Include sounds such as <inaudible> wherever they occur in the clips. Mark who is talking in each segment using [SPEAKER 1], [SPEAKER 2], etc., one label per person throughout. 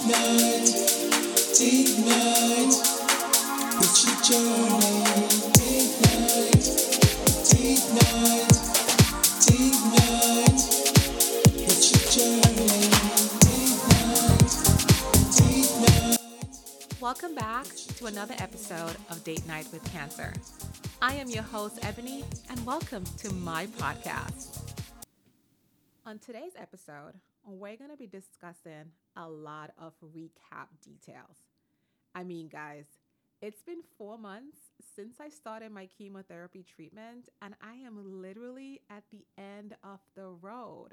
[SPEAKER 1] Welcome back to another episode of Date Night with Cancer. I am your host, Ebony, and welcome to my podcast. On today's episode, we're going to be discussing a lot of recap details. I mean, guys, it's been four months since I started my chemotherapy treatment, and I am literally at the end of the road.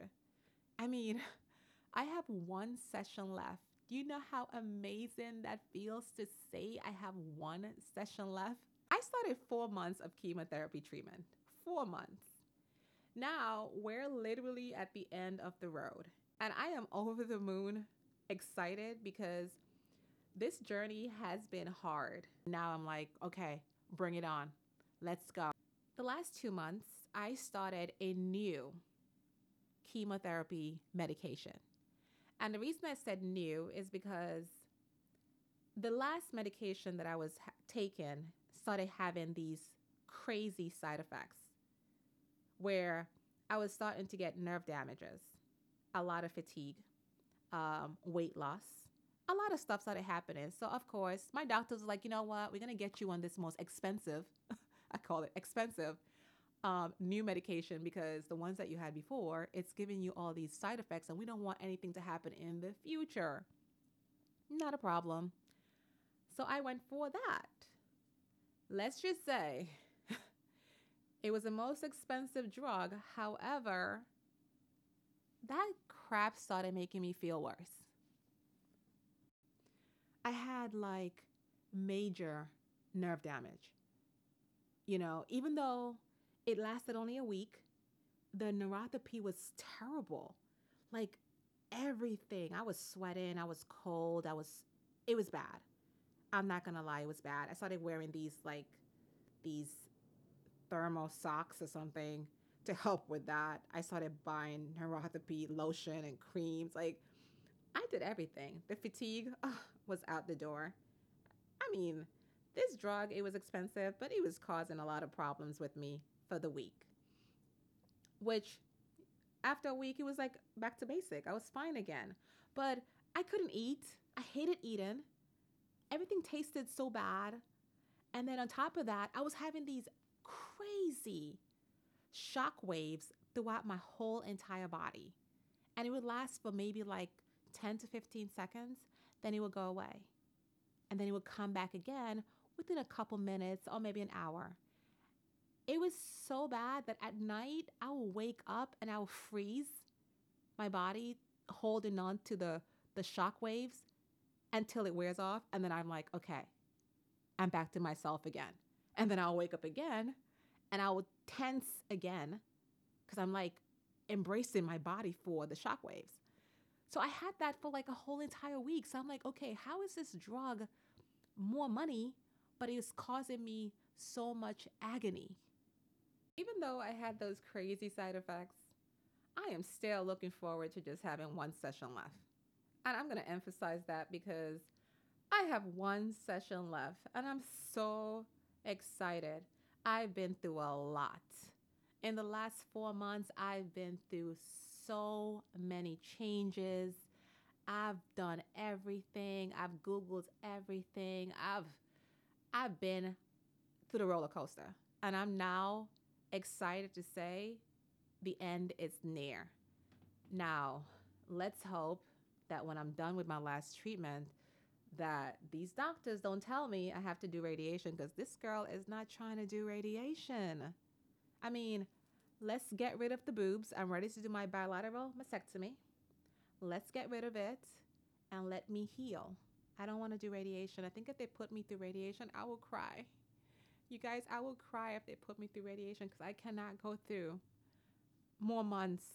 [SPEAKER 1] I mean, <laughs> I have one session left. Do you know how amazing that feels to say I have one session left? I started four months of chemotherapy treatment. Four months. Now we're literally at the end of the road. And I am over the moon excited because this journey has been hard. Now I'm like, okay, bring it on. Let's go. The last two months, I started a new chemotherapy medication. And the reason I said new is because the last medication that I was ha- taking started having these crazy side effects where I was starting to get nerve damages, a lot of fatigue, um, weight loss, a lot of stuff started happening. So, of course, my doctors were like, you know what? We're going to get you on this most expensive, <laughs> I call it expensive, um, new medication because the ones that you had before, it's giving you all these side effects, and we don't want anything to happen in the future. Not a problem. So, I went for that. Let's just say <laughs> it was the most expensive drug. However, that crap started making me feel worse. I had like major nerve damage. You know, even though it lasted only a week, the neuropathy was terrible. Like everything. I was sweating, I was cold, I was it was bad. I'm not gonna lie, it was bad. I started wearing these like these thermal socks or something to help with that. I started buying neuropathy lotion and creams. Like I did everything. The fatigue was out the door. I mean, this drug, it was expensive, but it was causing a lot of problems with me for the week. Which after a week, it was like back to basic. I was fine again. But I couldn't eat. I hated eating. Everything tasted so bad. And then on top of that, I was having these crazy shock waves throughout my whole entire body. And it would last for maybe like 10 to 15 seconds, then it would go away. And then it would come back again within a couple minutes or maybe an hour. It was so bad that at night I would wake up and I would freeze my body holding on to the, the shock waves until it wears off. And then I'm like, okay, I'm back to myself again. And then I'll wake up again and I would tense again because I'm like embracing my body for the shockwaves. So I had that for like a whole entire week. So I'm like, okay, how is this drug more money, but it's causing me so much agony? Even though I had those crazy side effects, I am still looking forward to just having one session left. And I'm going to emphasize that because I have one session left and I'm so excited. I've been through a lot. In the last four months, I've been through so many changes. I've done everything. I've Googled everything. I've I've been through the roller coaster. And I'm now excited to say the end is near. Now, let's hope that when I'm done with my last treatment, that these doctors don't tell me I have to do radiation because this girl is not trying to do radiation. I mean, let's get rid of the boobs. I'm ready to do my bilateral mastectomy. Let's get rid of it and let me heal. I don't want to do radiation. I think if they put me through radiation, I will cry. You guys, I will cry if they put me through radiation because I cannot go through more months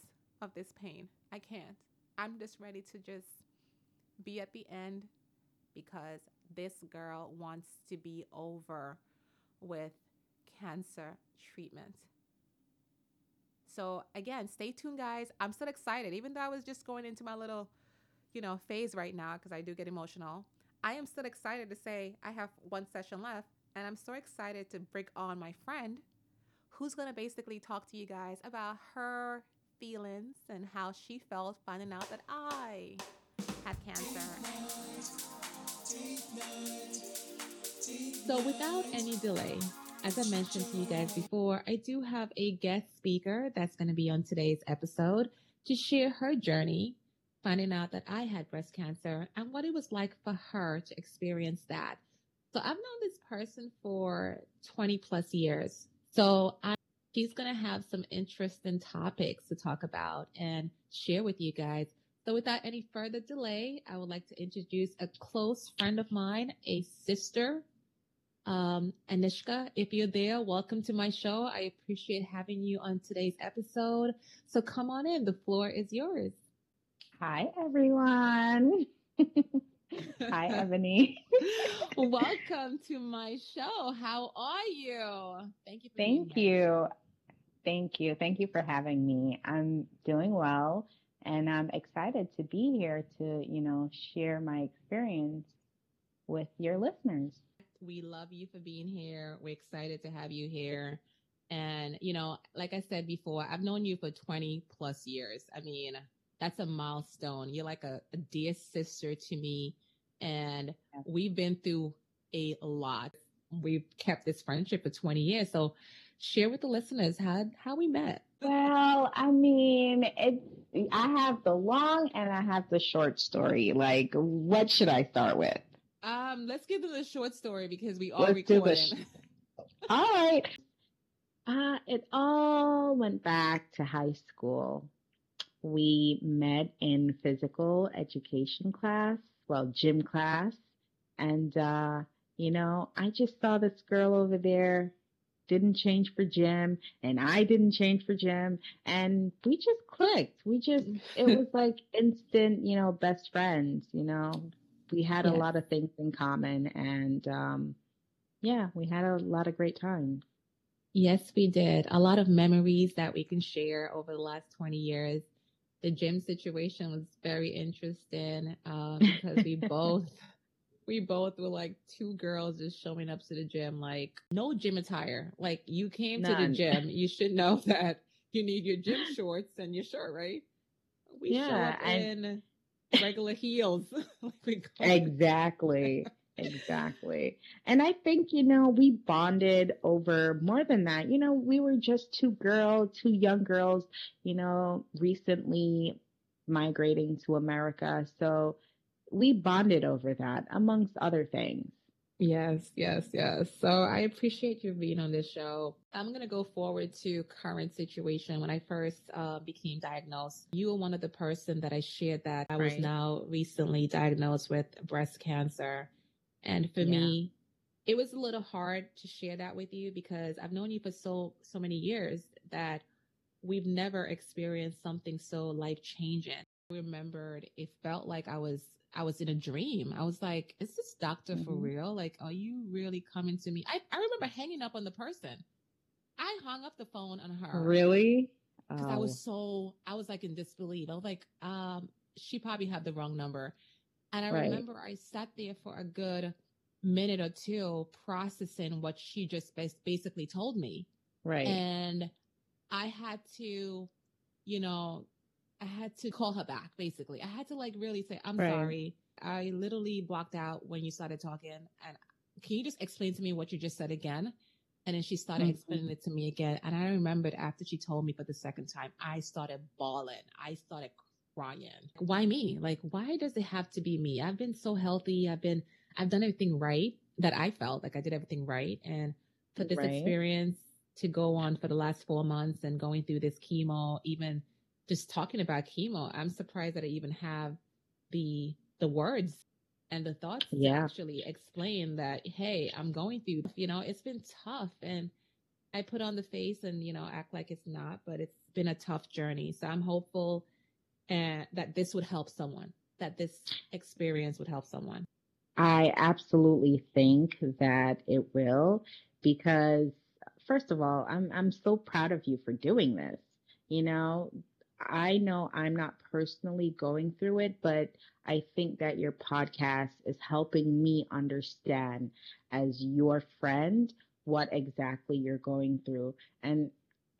[SPEAKER 1] of this pain. I can't. I'm just ready to just be at the end because this girl wants to be over with cancer treatment. So again, stay tuned, guys. I'm still excited, even though I was just going into my little you know, phase right now because I do get emotional. I am still excited to say I have one session left, and I'm so excited to bring on my friend who's to basically talk to you guys about her feelings and how she felt finding out that I had cancer. So, without any delay, as I mentioned to you guys before, I do have a guest speaker that's going to be on today's episode to share her journey finding out that I had breast cancer and what it was like for her to experience that. So I've known this person for 20 plus years. So I, he's going to have some interesting topics to talk about and share with you guys. So without any further delay, I would like to introduce a close friend of mine, a sister, um, Anishka. If you're there, welcome to my show. I appreciate having you on today's episode. So come on in. The floor is yours.
[SPEAKER 2] Hi, everyone. <laughs> Hi, <laughs> Ebony. <laughs>
[SPEAKER 1] Welcome to my show. How are you?
[SPEAKER 2] Thank you. Thank you. Thank you. Thank you for having me. I'm doing well and I'm excited to be here to, you know, share my experience with your listeners.
[SPEAKER 1] We love you for being here. We're excited to have you here. And, you know, like I said before, I've known you for 20 plus years. I mean, that's a milestone. You're like a, a dear sister to me. And we've been through a lot. We've kept this friendship for 20 years. So share with the listeners how, how we met.
[SPEAKER 2] Well, I mean, it, I have the long and I have the short story. Like, what should I start with?
[SPEAKER 1] Um, let's give them the short story because we are let's recording. Sh- <laughs>
[SPEAKER 2] all right. Uh, it all went back to high school we met in physical education class, well, gym class. And, uh, you know, I just saw this girl over there didn't change for gym and I didn't change for gym. and we just clicked. We just, it was <laughs> like instant, you know, best friends, you know, we had yes. a lot of things in common and, um, yeah, we had a lot of great times.
[SPEAKER 1] Yes, we did. A lot of memories that we can share over the last 20 years the gym situation was very interesting um, because we <laughs> both we both were like two girls just showing up to the gym like no gym attire. Like you came None. to the gym, you should know <laughs> that you need your gym shorts and your shirt, right? We yeah, show up in regular heels. <laughs>
[SPEAKER 2] like exactly. Exactly. And I think, you know, we bonded over more than that. You know, we were just two girls, two young girls, you know, recently migrating to America. So we bonded over that, amongst other things.
[SPEAKER 1] Yes, yes, yes. So I appreciate you being on this show. I'm going to go forward to current situation. When I first uh, became diagnosed, you were one of the person that I shared that I was now recently diagnosed with breast cancer. And for yeah. me, it was a little hard to share that with you because I've known you for so so many years that we've never experienced something so life changing. I remembered it felt like I was I was in a dream. I was like, is this doctor mm-hmm. for real? Like, are you really coming to me? I, I remember hanging up on the person. I hung up the phone on her.
[SPEAKER 2] Really?
[SPEAKER 1] Because oh. I was so I was like in disbelief. I was like, um, she probably had the wrong number. And I right. remember I sat there for a good minute or two processing what she just basically told me.
[SPEAKER 2] Right.
[SPEAKER 1] And I had to, you know, I had to call her back basically. I had to like really say, I'm right. sorry. I literally blocked out when you started talking. And can you just explain to me what you just said again? And then she started mm-hmm. explaining it to me again. And I remembered after she told me for the second time, I started bawling. I started crying. Why me? Like, why does it have to be me? I've been so healthy. I've been, I've done everything right that I felt like I did everything right. And for this right. experience to go on for the last four months and going through this chemo, even just talking about chemo, I'm surprised that I even have the, the words and the thoughts yeah. to actually explain that, Hey, I'm going through, you know, it's been tough and I put on the face and, you know, act like it's not, but it's been a tough journey. So I'm hopeful and that this would help someone, that this experience would help someone?
[SPEAKER 2] I absolutely think that it will because first of all, I'm I'm so proud of you for doing this. You know, I know I'm not personally going through it, but I think that your podcast is helping me understand as your friend what exactly you're going through. And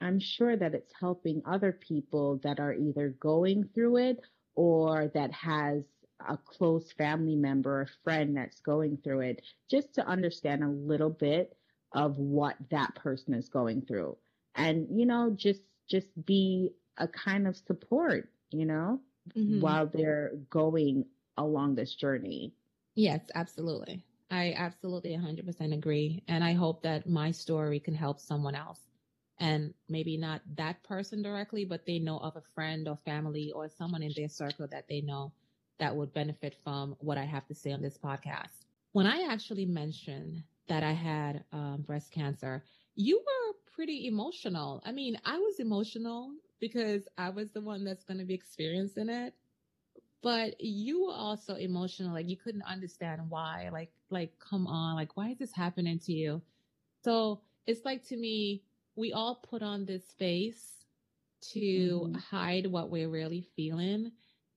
[SPEAKER 2] I'm sure that it's helping other people that are either going through it or that has a close family member or friend that's going through it, just to understand a little bit of what that person is going through. And, you know, just just be a kind of support, you know, mm-hmm. while they're going along this journey.
[SPEAKER 1] Yes, absolutely. I absolutely 100% agree. And I hope that my story can help someone else. And maybe not that person directly, but they know of a friend or family or someone in their circle that they know that would benefit from what I have to say on this podcast. When I actually mentioned that I had um, breast cancer, you were pretty emotional. I mean, I was emotional because I was the one that's going to be experiencing it. But you were also emotional, like you couldn't understand why. Like, like, come on, like, why is this happening to you? So it's like to me, we all put on this face to mm-hmm. hide what we're really feeling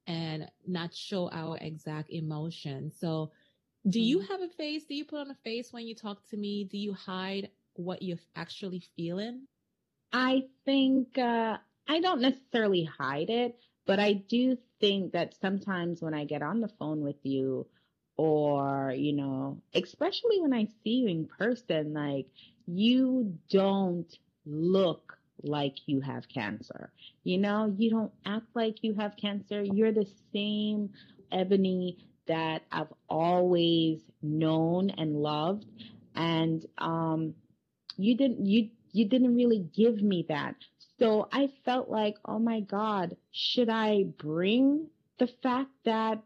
[SPEAKER 1] and not show our exact emotion. So, do you mm-hmm. have a face? Do you put on a face when you talk to me? Do you hide what you're actually feeling?
[SPEAKER 2] I think uh, I don't necessarily hide it, but I do think that sometimes when I get on the phone with you, or, you know, especially when I see you in person, like you don't look like you have cancer. You know, you don't act like you have cancer. You're the same Ebony that I've always known and loved. And um, you didn't you you didn't really give me that. So I felt like, oh my God, should I bring the fact that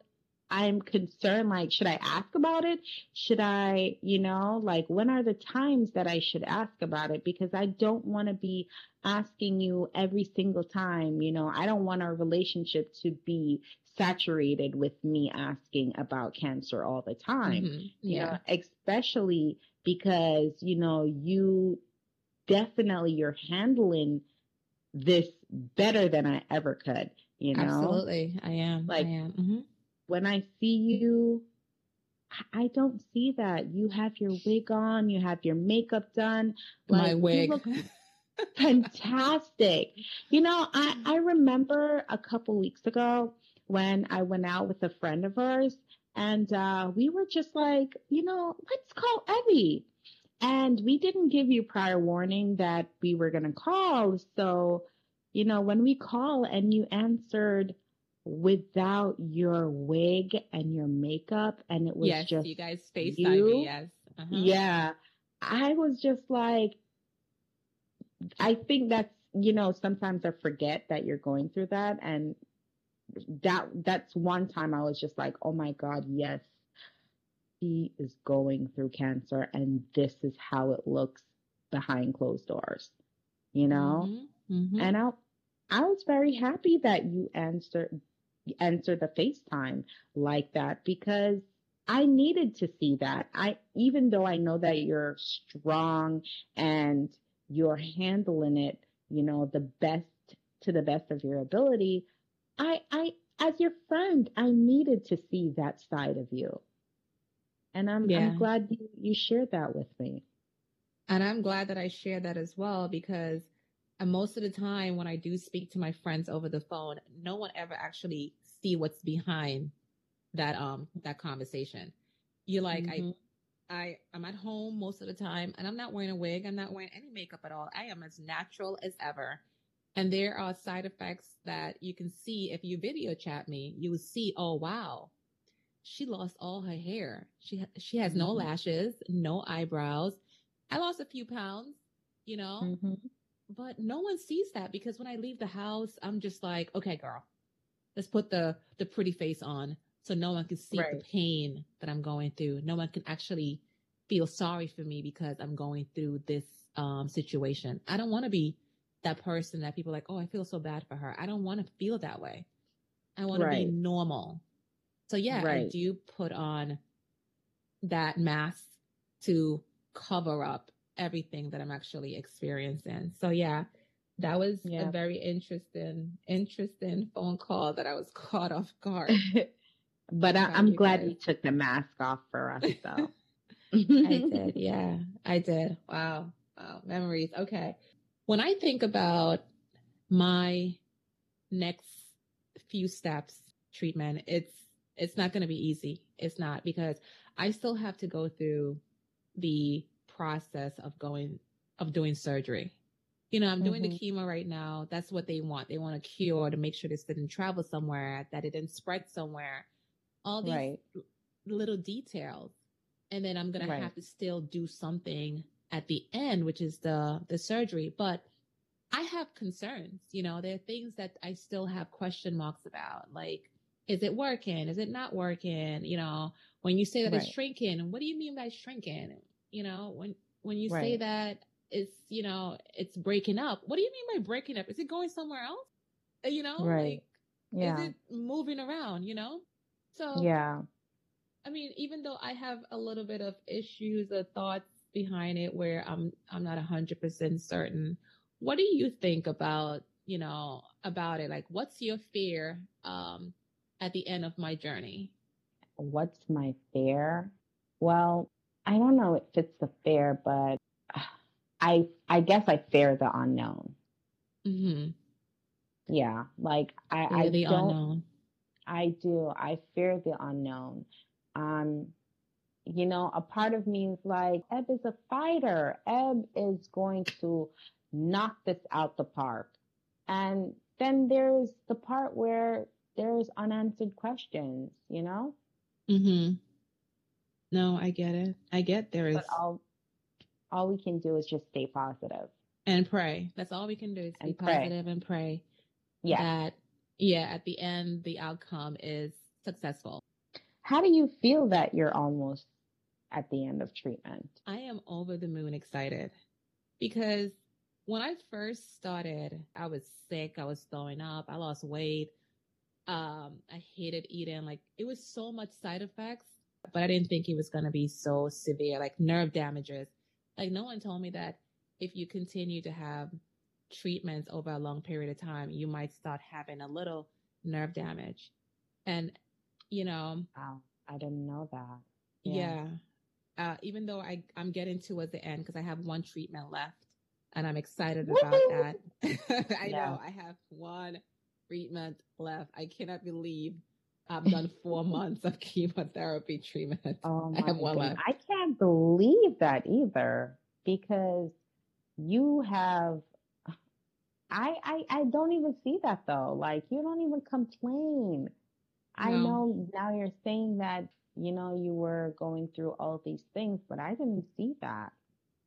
[SPEAKER 2] I'm concerned? Like, should I ask about it? Should I, you know, like, when are the times that I should ask about it? Because I don't want to be asking you every single time, you know, I don't want our relationship to be saturated with me asking about cancer all the time. Mm-hmm. Yeah. You know, especially because, you know, you definitely you're handling this better than I ever could, you know?
[SPEAKER 1] Absolutely. I am. Like I am. Mm-hmm.
[SPEAKER 2] when I see you, I don't see that. You have your wig on, you have your makeup done.
[SPEAKER 1] Like, My wig. <laughs>
[SPEAKER 2] fantastic. You know, I, I remember a couple weeks ago when I went out with a friend of ours and uh, we were just like, you know, let's call Evie. And we didn't give you prior warning that we were going to call. So, you know, when we call and you answered without your wig and your makeup and it was
[SPEAKER 1] yes,
[SPEAKER 2] just
[SPEAKER 1] you guys FaceTime you, yes.
[SPEAKER 2] Uh-huh. Yeah. I was just like I think that's you know, sometimes I forget that you're going through that and that that's one time I was just like, "Oh my god, yes he is going through cancer and this is how it looks behind closed doors, you know? Mm-hmm, mm-hmm. And I, I was very happy that you answered, answered the FaceTime like that because I needed to see that. I, even though I know that you're strong and you're handling it, you know, the best to the best of your ability, I, I, as your friend, I needed to see that side of you. And I'm, yeah. I'm glad you, you shared that with me.
[SPEAKER 1] And I'm glad that I shared that as well because uh, most of the time when I do speak to my friends over the phone, no one ever actually see what's behind that um that conversation. You're like, mm-hmm. I I I'm at home most of the time and I'm not wearing a wig, I'm not wearing any makeup at all. I am as natural as ever. And there are side effects that you can see if you video chat me. You will see, oh wow, she lost all her hair. She she has no mm-hmm. lashes, no eyebrows. I lost a few pounds, you know, mm-hmm. but no one sees that because when I leave the house, I'm just like, okay, girl, let's put the the pretty face on so no one can see right. the pain that I'm going through. No one can actually feel sorry for me because I'm going through this um, situation. I don't want to be that person that people like, oh, I feel so bad for her. I don't want to feel that way. I want right. to be normal. So yeah, right. I do put on that mask to cover up everything that I'm actually experiencing. So yeah, that was
[SPEAKER 2] Yeah.
[SPEAKER 1] a very interesting, interesting phone call that I was <laughs> caught off <laughs> guard.
[SPEAKER 2] but I, I'm
[SPEAKER 1] you
[SPEAKER 2] glad
[SPEAKER 1] guys-
[SPEAKER 2] you took the mask off for us, <laughs> though.
[SPEAKER 1] I did. Yeah, I did. Wow. Wow. Memories. Okay. When I think about my next few steps treatment, it's it's not going to be easy. It's not because I still have to go through the process of going of doing surgery. You know, I'm doing the mm-hmm. chemo right now. That's what they want. They want a cure to make sure this didn't travel somewhere, that it didn't spread somewhere. All these
[SPEAKER 2] Right.
[SPEAKER 1] little details and then i'm gonna have to still do something at the end which is the the surgery but i have concerns you know there are things that i still have question marks about like is it working is it not working you know when you say that it's shrinking what do you mean by shrinking you know when when you say that it's you know it's breaking up what do you mean by breaking up is it going somewhere else Uh, you know
[SPEAKER 2] Right.
[SPEAKER 1] like
[SPEAKER 2] Yeah.
[SPEAKER 1] is it moving around you know so
[SPEAKER 2] Yeah.
[SPEAKER 1] I mean, even though I have a little bit of issues or thoughts behind it where I'm I'm not hundred percent certain. What do you think about, you know, about it? Like what's your fear um at the end of my journey?
[SPEAKER 2] What's my fear? Well, I don't know if it's the fear, but I I guess I fear the unknown.
[SPEAKER 1] Mm-hmm.
[SPEAKER 2] Yeah, like I I
[SPEAKER 1] the
[SPEAKER 2] don't
[SPEAKER 1] unknown.
[SPEAKER 2] I do. I fear the unknown. Um, you know, a part of me is like, Eb is a fighter. Eb is going to knock this out the park. And then there's the part where there's unanswered questions, you know?
[SPEAKER 1] Mm-hmm. No, I get it. I get there is
[SPEAKER 2] But all all we can do is just stay positive.
[SPEAKER 1] and pray. That's all we can do is be
[SPEAKER 2] And pray.
[SPEAKER 1] positive and pray
[SPEAKER 2] Yeah.
[SPEAKER 1] that yeah, at the end the outcome is successful.
[SPEAKER 2] How do you feel that you're almost at the end of treatment?
[SPEAKER 1] I am over the moon excited because when I first started, I was sick. I was throwing up. I lost weight. Um, I hated eating. Like it was so much side effects, but I didn't think it was going to be so severe, like nerve damages. Like no one told me that if you continue to have treatments over a long period of time, you might start having a little nerve damage. And, you know,
[SPEAKER 2] Wow, I didn't know that.
[SPEAKER 1] yeah. Uh, even though I, I'm getting towards the end because I have one treatment left and I'm excited about that. <laughs> I
[SPEAKER 2] Yeah.
[SPEAKER 1] know I have one treatment left. I cannot believe I've done <laughs> four months of chemotherapy treatment.
[SPEAKER 2] Oh <laughs>
[SPEAKER 1] I
[SPEAKER 2] my
[SPEAKER 1] left.
[SPEAKER 2] I can't believe that either because you have I, I I don't even see that though. Like you don't even complain. I know now you're saying that, you know, you were going through all these things, but I didn't see that.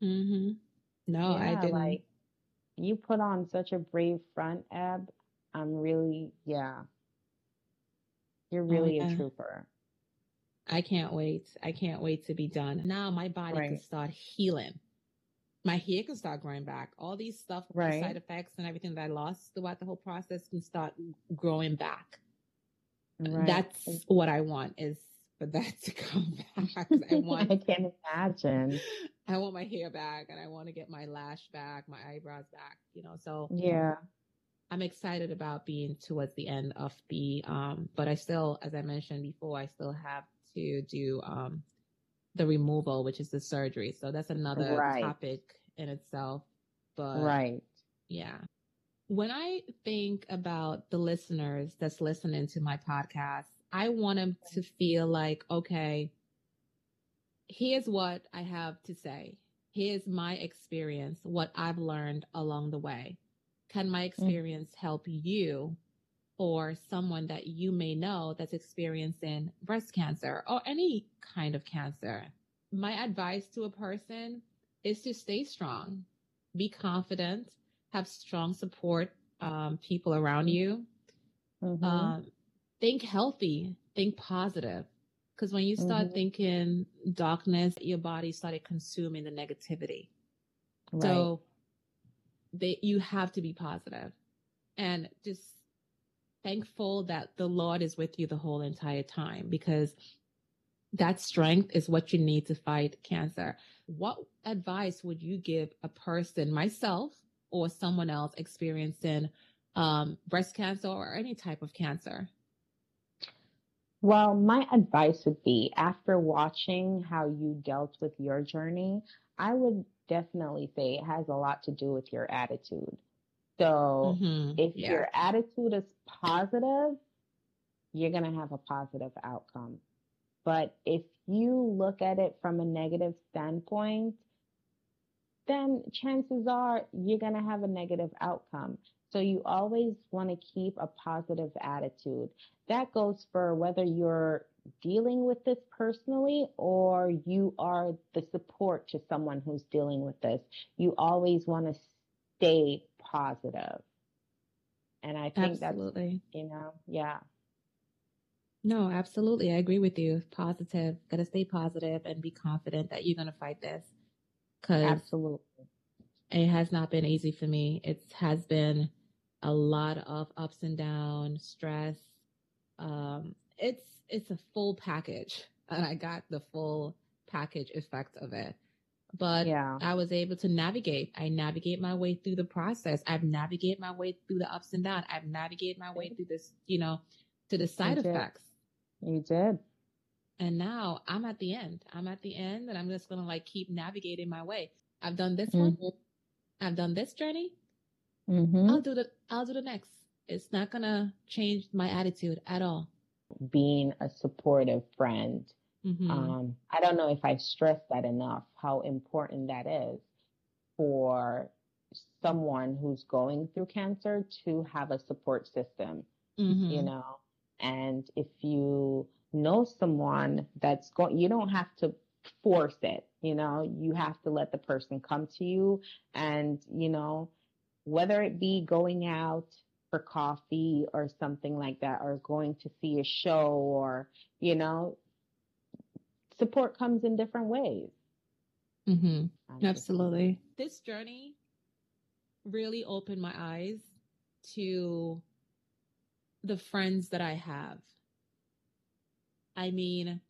[SPEAKER 1] Mm-hmm. No, I didn't.
[SPEAKER 2] like you put on such a brave front, Eb. I'm really, yeah. You're oh really
[SPEAKER 1] yeah.
[SPEAKER 2] a trooper.
[SPEAKER 1] I can't wait. I can't wait to be done. Now my body can start healing. My hair can start growing back. All these stuff,
[SPEAKER 2] Right.
[SPEAKER 1] side effects and everything that I lost throughout the whole process can start growing back.
[SPEAKER 2] Right.
[SPEAKER 1] That's what I want is for that <laughs> to come back. I <laughs> want
[SPEAKER 2] I can't imagine.
[SPEAKER 1] I want my hair back and I want to get my lash back, my eyebrows back, you know. So
[SPEAKER 2] Yeah.
[SPEAKER 1] I'm excited about being towards the end of the um but I still as I mentioned before, I still have to do um the removal, which is the surgery. So that's another
[SPEAKER 2] Right.
[SPEAKER 1] topic in itself. But
[SPEAKER 2] Right.
[SPEAKER 1] yeah. When I think about the listeners that's listening to my podcast, I want them to feel like, okay, here's what I have to say. Here's my experience, what I've learned along the way. Can my experience help you or someone that you may know that's experiencing breast cancer or any kind of cancer? My advice to a person is to stay strong, be confident, have strong support um, people around you.
[SPEAKER 2] Mhm.
[SPEAKER 1] Um, think healthy, think positive. Because when you start
[SPEAKER 2] Mhm.
[SPEAKER 1] thinking darkness, your body started consuming the negativity.
[SPEAKER 2] right.
[SPEAKER 1] So they, you have to be positive and just thankful that the Lord is with you the whole entire time because that strength is what you need to fight cancer. What advice would you give a person, myself or someone else experiencing um, breast cancer or any type of cancer?
[SPEAKER 2] Well, my advice would be after watching how you dealt with your journey, I would definitely say it has a lot to do with your attitude. So
[SPEAKER 1] Mhm.
[SPEAKER 2] if
[SPEAKER 1] Yeah.
[SPEAKER 2] your attitude is positive, you're going to have a positive outcome. But if you look at it from a negative standpoint, then chances are you're going to have a negative outcome. So you always want to keep a positive attitude. That goes for whether you're dealing with this personally or you are the support to someone who's dealing with this. You always want to stay positive. And I think that's, you know, yeah.
[SPEAKER 1] No, absolutely. I agree with you. Positive. Got to stay positive and be confident that you're going to fight this. Because
[SPEAKER 2] Absolutely.
[SPEAKER 1] it has not been easy for me. It has been a lot of ups and downs, stress. Um, it's it's a full package, and I got the full package effect of it. But
[SPEAKER 2] Yeah.
[SPEAKER 1] I was able to navigate. I navigate my way through the process. I've navigated my way through the ups and downs. I've navigated my way through this, you know, to the side
[SPEAKER 2] did.
[SPEAKER 1] effects.
[SPEAKER 2] You did.
[SPEAKER 1] And now I'm at the end. I'm at the end and I'm just going to like keep navigating my way. I've done this one.
[SPEAKER 2] Mhm.
[SPEAKER 1] I've done this journey.
[SPEAKER 2] Mhm.
[SPEAKER 1] I'll do the, I'll do the next. It's not going to change my attitude at all.
[SPEAKER 2] Being a supportive friend.
[SPEAKER 1] Mhm.
[SPEAKER 2] Um, I don't know if I stress that enough, how important that is for someone who's going through cancer to have a support system,
[SPEAKER 1] Mhm.
[SPEAKER 2] you know. And if you know someone that's going, you don't have to force it, you know, you have to let the person come to you and, you know, whether it be going out for coffee or something like that, or going to see a show or, you know, support comes in different ways.
[SPEAKER 1] Mhm. Absolutely. This journey really opened my eyes to the friends that I have. I mean,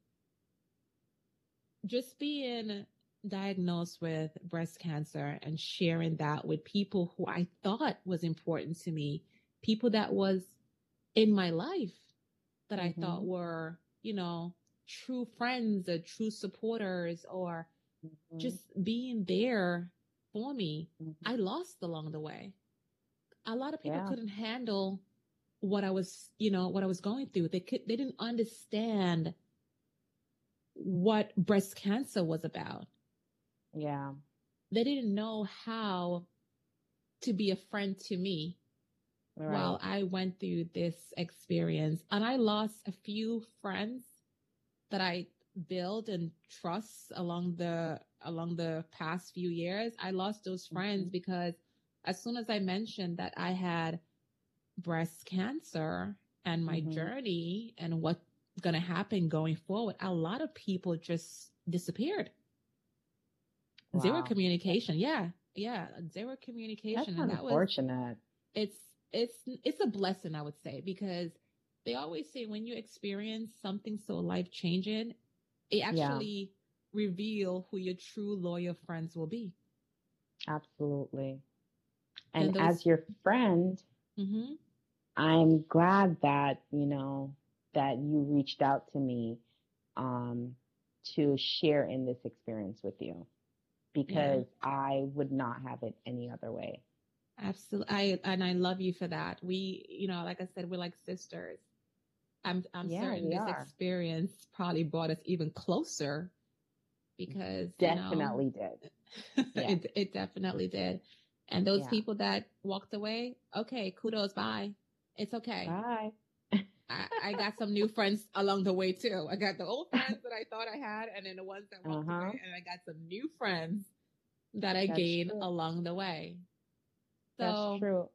[SPEAKER 1] just being diagnosed with breast cancer and sharing that with people who I thought was important to me, people that was in my life that I thought
[SPEAKER 2] Mhm.
[SPEAKER 1] were, you know, true friends or true supporters or
[SPEAKER 2] Mhm.
[SPEAKER 1] just being there for me,
[SPEAKER 2] Mhm.
[SPEAKER 1] I lost along the way. A lot of people
[SPEAKER 2] Yeah.
[SPEAKER 1] couldn't handle what I was, you know, what I was going through. They could, they didn't understand what breast cancer was about.
[SPEAKER 2] yeah.
[SPEAKER 1] They didn't know how to be a friend to me
[SPEAKER 2] Right.
[SPEAKER 1] while I went through this experience. And I lost a few friends that I built and trust along the along the past few years. I lost those friends
[SPEAKER 2] Mhm.
[SPEAKER 1] because as soon as I mentioned that I had breast cancer and my
[SPEAKER 2] Mhm.
[SPEAKER 1] journey and what's going to happen going forward, a lot of people just disappeared. Zero communication. Yeah. Yeah. Zero
[SPEAKER 2] That's
[SPEAKER 1] communication. and that was
[SPEAKER 2] unfortunate.
[SPEAKER 1] it's it's it's a blessing i would say because they always say when you experience something so life changing it actually reveal who your true loyal friends will be
[SPEAKER 2] Absolutely.
[SPEAKER 1] And
[SPEAKER 2] And
[SPEAKER 1] those-
[SPEAKER 2] as your friend,
[SPEAKER 1] mm-hmm.
[SPEAKER 2] I'm glad that, you know, that you reached out to me um, to share in this experience with you because I would not have it any other way.
[SPEAKER 1] Absolutely i and i love you for that we you know like i said we're like sisters i'm i'm
[SPEAKER 2] Yeah,
[SPEAKER 1] certain this
[SPEAKER 2] are.
[SPEAKER 1] experience probably brought us even closer because you know,
[SPEAKER 2] Definitely did. <laughs> Yeah.
[SPEAKER 1] it, it definitely did and those
[SPEAKER 2] Yeah.
[SPEAKER 1] people that walked away okay kudos bye it's okay
[SPEAKER 2] Bye.
[SPEAKER 1] I, I got some new friends along the way too. I got the old friends that I thought I had, and then the ones that walked
[SPEAKER 2] Uh-huh.
[SPEAKER 1] away, and I got some new friends that I
[SPEAKER 2] That's
[SPEAKER 1] gained
[SPEAKER 2] true.
[SPEAKER 1] along the way. So
[SPEAKER 2] That's true.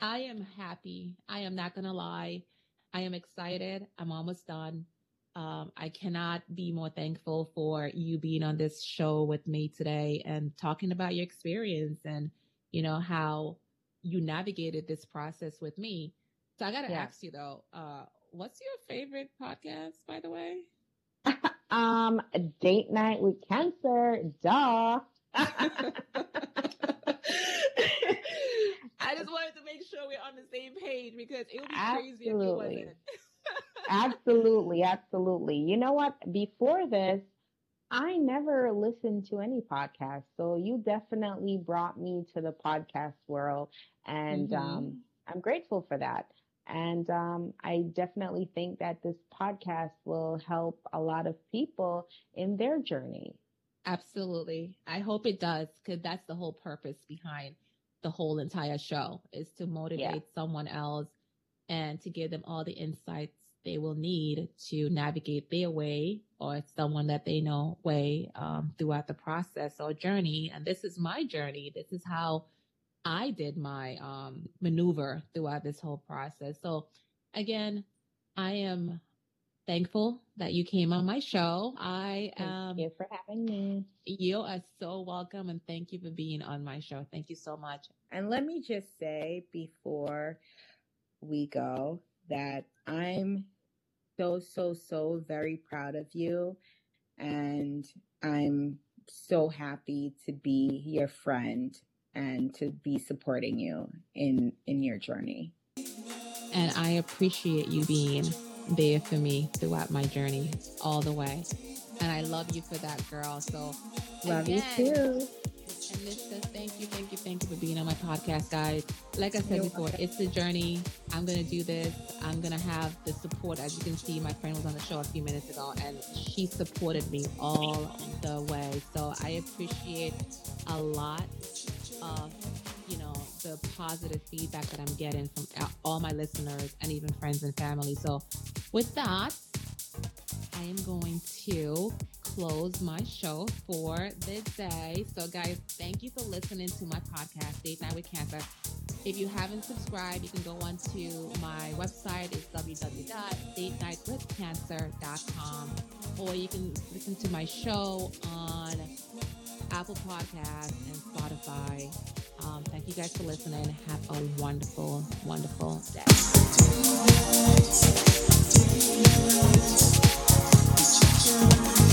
[SPEAKER 1] I am happy. I am not gonna lie. I am excited. I'm almost done. Um, I cannot be more thankful for you being on this show with me today and talking about your experience and you know how you navigated this process with me. So I gotta
[SPEAKER 2] Yeah.
[SPEAKER 1] ask you though, uh, what's your favorite podcast, by the way? <laughs>
[SPEAKER 2] Um, date night with cancer. Duh. <laughs> <laughs>
[SPEAKER 1] I just wanted to make sure we're on the same page because it would be absolutely. crazy if you wasn't. <laughs>
[SPEAKER 2] absolutely, absolutely. You know what? Before this, I never listened to any podcast. So you definitely brought me to the podcast world. And um, mm-hmm. um, I'm grateful for that. And um, I definitely think that this podcast will help a lot of people in their journey.
[SPEAKER 1] Absolutely. I hope it does because that's the whole purpose behind the whole entire show is to motivate yeah. someone else and to give them all the insights they will need to navigate their way or someone that they know way um, throughout the process or journey. And this is my journey. This is how I did my um, maneuver throughout this whole process. So again, I am thankful that you came on my show. I
[SPEAKER 2] am. Thank you for having me.
[SPEAKER 1] You are so welcome, and thank you for being on my show. Thank you so much.
[SPEAKER 3] And let me just say before we go that I'm so, so, so very proud of you. And I'm so happy to be your friend and to be supporting you in in your journey.
[SPEAKER 1] And I appreciate you being there for me throughout my journey all the way. And I love you for that, girl. So
[SPEAKER 2] love again, you too.
[SPEAKER 1] And Lisa, thank you, thank you, thank you for being on my podcast, guys. Like I said You're before, welcome. it's a journey. I'm going to do this. I'm going to have the support. As you can see, my friend was on the show a few minutes ago and she supported me all the way. So I appreciate a lot of, you know, the positive feedback that I'm getting from uh, all my listeners and even friends and family. So with that, I am going to close my show for the day. So, guys, thank you for listening to my podcast, Date Night with Cancer. If you haven't subscribed, you can go on to my website. It's www.datenightwithcancer.com. Or you can listen to my show on Apple Podcasts and Spotify. Um, thank you guys for listening. Have a wonderful, wonderful day. Thank you.